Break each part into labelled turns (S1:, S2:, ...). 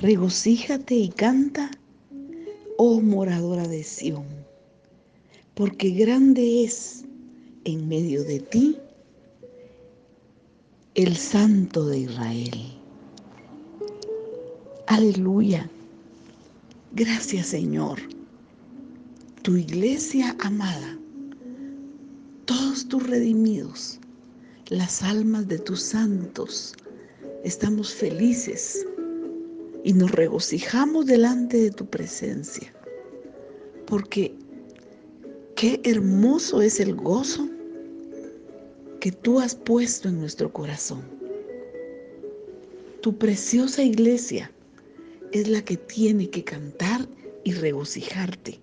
S1: Regocíjate y canta, oh moradora de Sión, porque grande es en medio de ti el Santo de Israel. Aleluya. Gracias Señor. Tu iglesia amada, todos tus redimidos, las almas de tus santos, estamos felices y nos regocijamos delante de tu presencia. Porque qué hermoso es el gozo que tú has puesto en nuestro corazón. Tu preciosa iglesia es la que tiene que cantar y regocijarte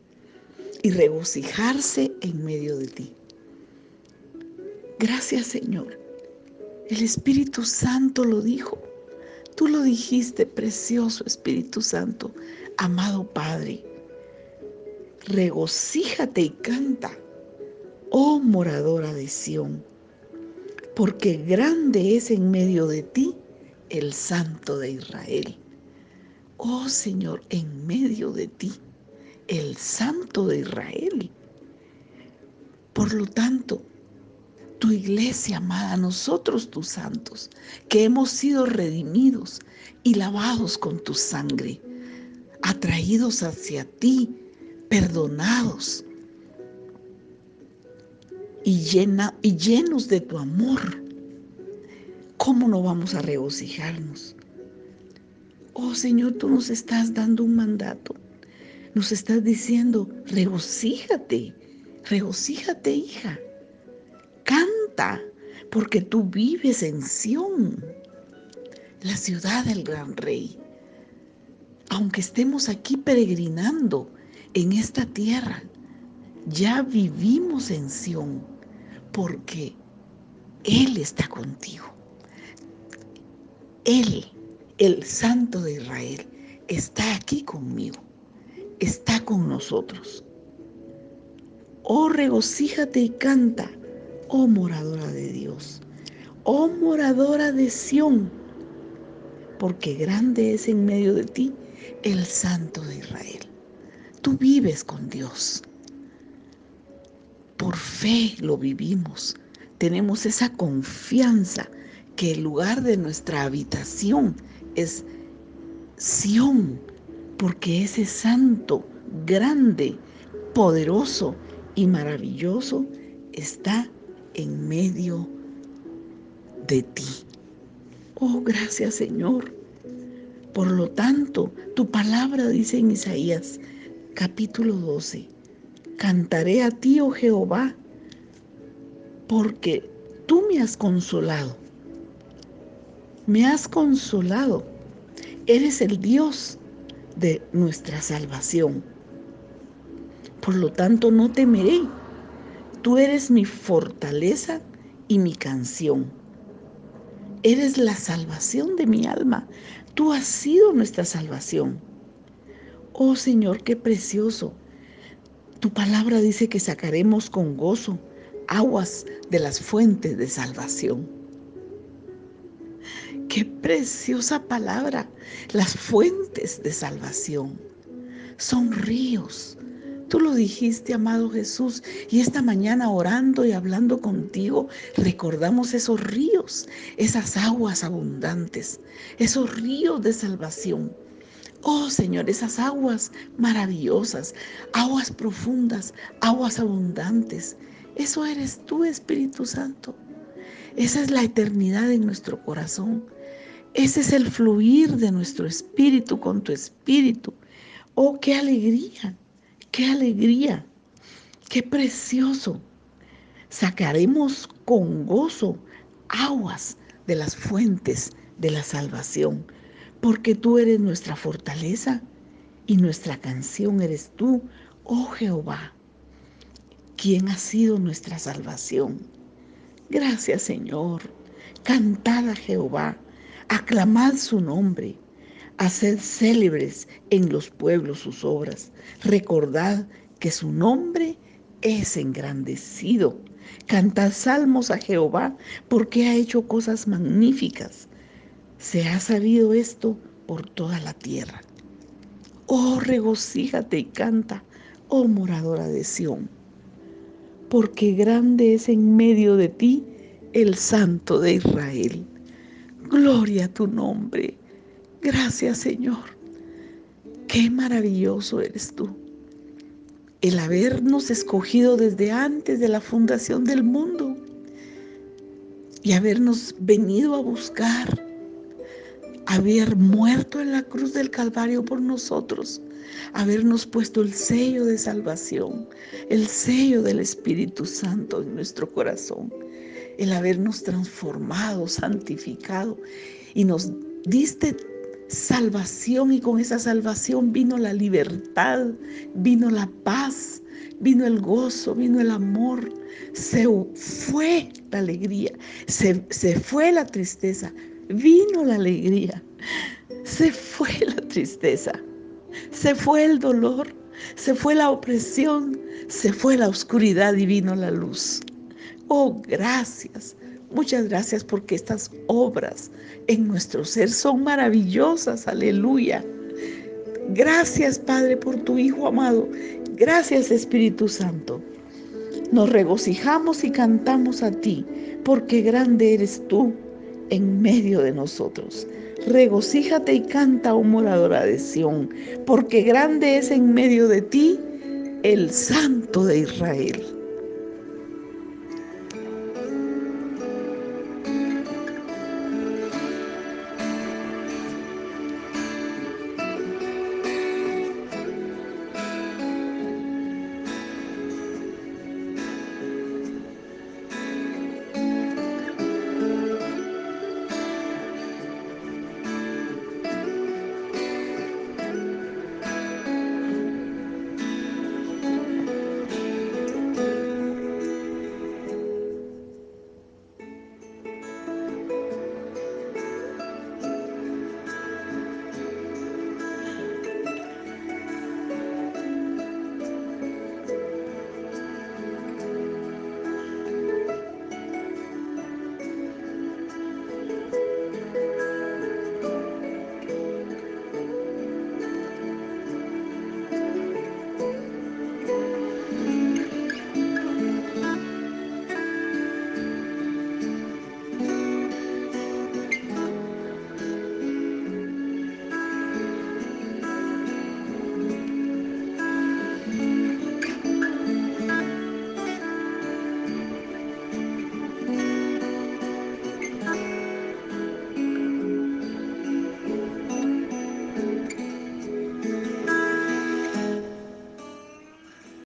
S1: y regocijarse en medio de ti. Gracias Señor. El Espíritu Santo lo dijo. Tú lo dijiste, precioso Espíritu Santo, amado Padre. Regocíjate y canta, oh moradora de Sión, porque grande es en medio de ti el Santo de Israel. Oh Señor, en medio de ti, el Santo de Israel. Por lo tanto, tu iglesia amada, nosotros tus santos, que hemos sido redimidos y lavados con tu sangre, atraídos hacia ti, perdonados y, y llenos de tu amor. ¿Cómo no vamos a regocijarnos? Oh Señor, tú nos estás dando un mandato. Nos estás diciendo, regocíjate, regocíjate hija Porque tú vives en Sión, la ciudad del gran rey. Aunque estemos aquí peregrinando en esta tierra, ya vivimos en Sión, porque Él está contigo. Él, el Santo de Israel, está aquí conmigo, está con nosotros. Oh, regocíjate y canta oh moradora de Dios, oh moradora de Sión, porque grande es en medio de ti el Santo de Israel. Tú vives con Dios. Por fe lo vivimos. Tenemos esa confianza que el lugar de nuestra habitación es Sión, porque ese santo, grande, poderoso y maravilloso está en medio de ti. Oh, gracias Señor. Por lo tanto, tu palabra dice en Isaías capítulo 12, cantaré a ti, oh Jehová, porque tú me has consolado. Me has consolado. Eres el Dios de nuestra salvación. Por lo tanto, no temeré Tú eres mi fortaleza y mi canción. Eres la salvación de mi alma. Tú has sido nuestra salvación. Oh Señor, qué precioso. Tu palabra dice que sacaremos con gozo aguas de las fuentes de salvación. Qué preciosa palabra. Las fuentes de salvación son ríos, Tú lo dijiste, amado Jesús, y esta mañana orando y hablando contigo, recordamos esos ríos, esas aguas abundantes, esos ríos de salvación. Oh Señor, esas aguas maravillosas, aguas profundas, aguas abundantes. Eso eres tú, Espíritu Santo. Esa es la eternidad en nuestro corazón. Ese es el fluir de nuestro espíritu con tu espíritu. Oh, qué alegría qué alegría, qué precioso. Sacaremos con gozo aguas de las fuentes de la salvación, porque tú eres nuestra fortaleza y nuestra canción eres tú, oh Jehová, quien ha sido nuestra salvación. Gracias Señor. Cantad a Jehová, aclamad su nombre Haced célebres en los pueblos sus obras. Recordad que su nombre es engrandecido. Cantad salmos a Jehová porque ha hecho cosas magníficas. ¿Se ha sabido esto por toda la tierra. Oh, regocíjate y canta, oh moradora de Sión, porque grande es en medio de ti el Santo de Israel. Gloria a tu nombre. Gracias, Señor. Qué maravilloso eres tú. El habernos escogido desde antes de la fundación del mundo y habernos venido a buscar, haber muerto en la cruz del Calvario por nosotros, habernos puesto el sello de salvación, el sello del Espíritu Santo en nuestro corazón, el habernos transformado, santificado y nos diste salvación y con esa salvación vino la libertad, vino la paz, vino el gozo, vino el amor, se fue la alegría, se, se fue la tristeza, vino la alegría, se fue la tristeza, se fue el dolor, se fue la opresión, se fue la oscuridad y vino la luz. Oh, gracias. Muchas gracias porque estas obras en nuestro ser son maravillosas. Aleluya. Gracias, Padre, por tu Hijo amado. Gracias, Espíritu Santo. Nos regocijamos y cantamos a ti, porque grande eres tú en medio de nosotros. Regocíjate y canta, oh moradora de Sión, porque grande es en medio de ti el Santo de Israel.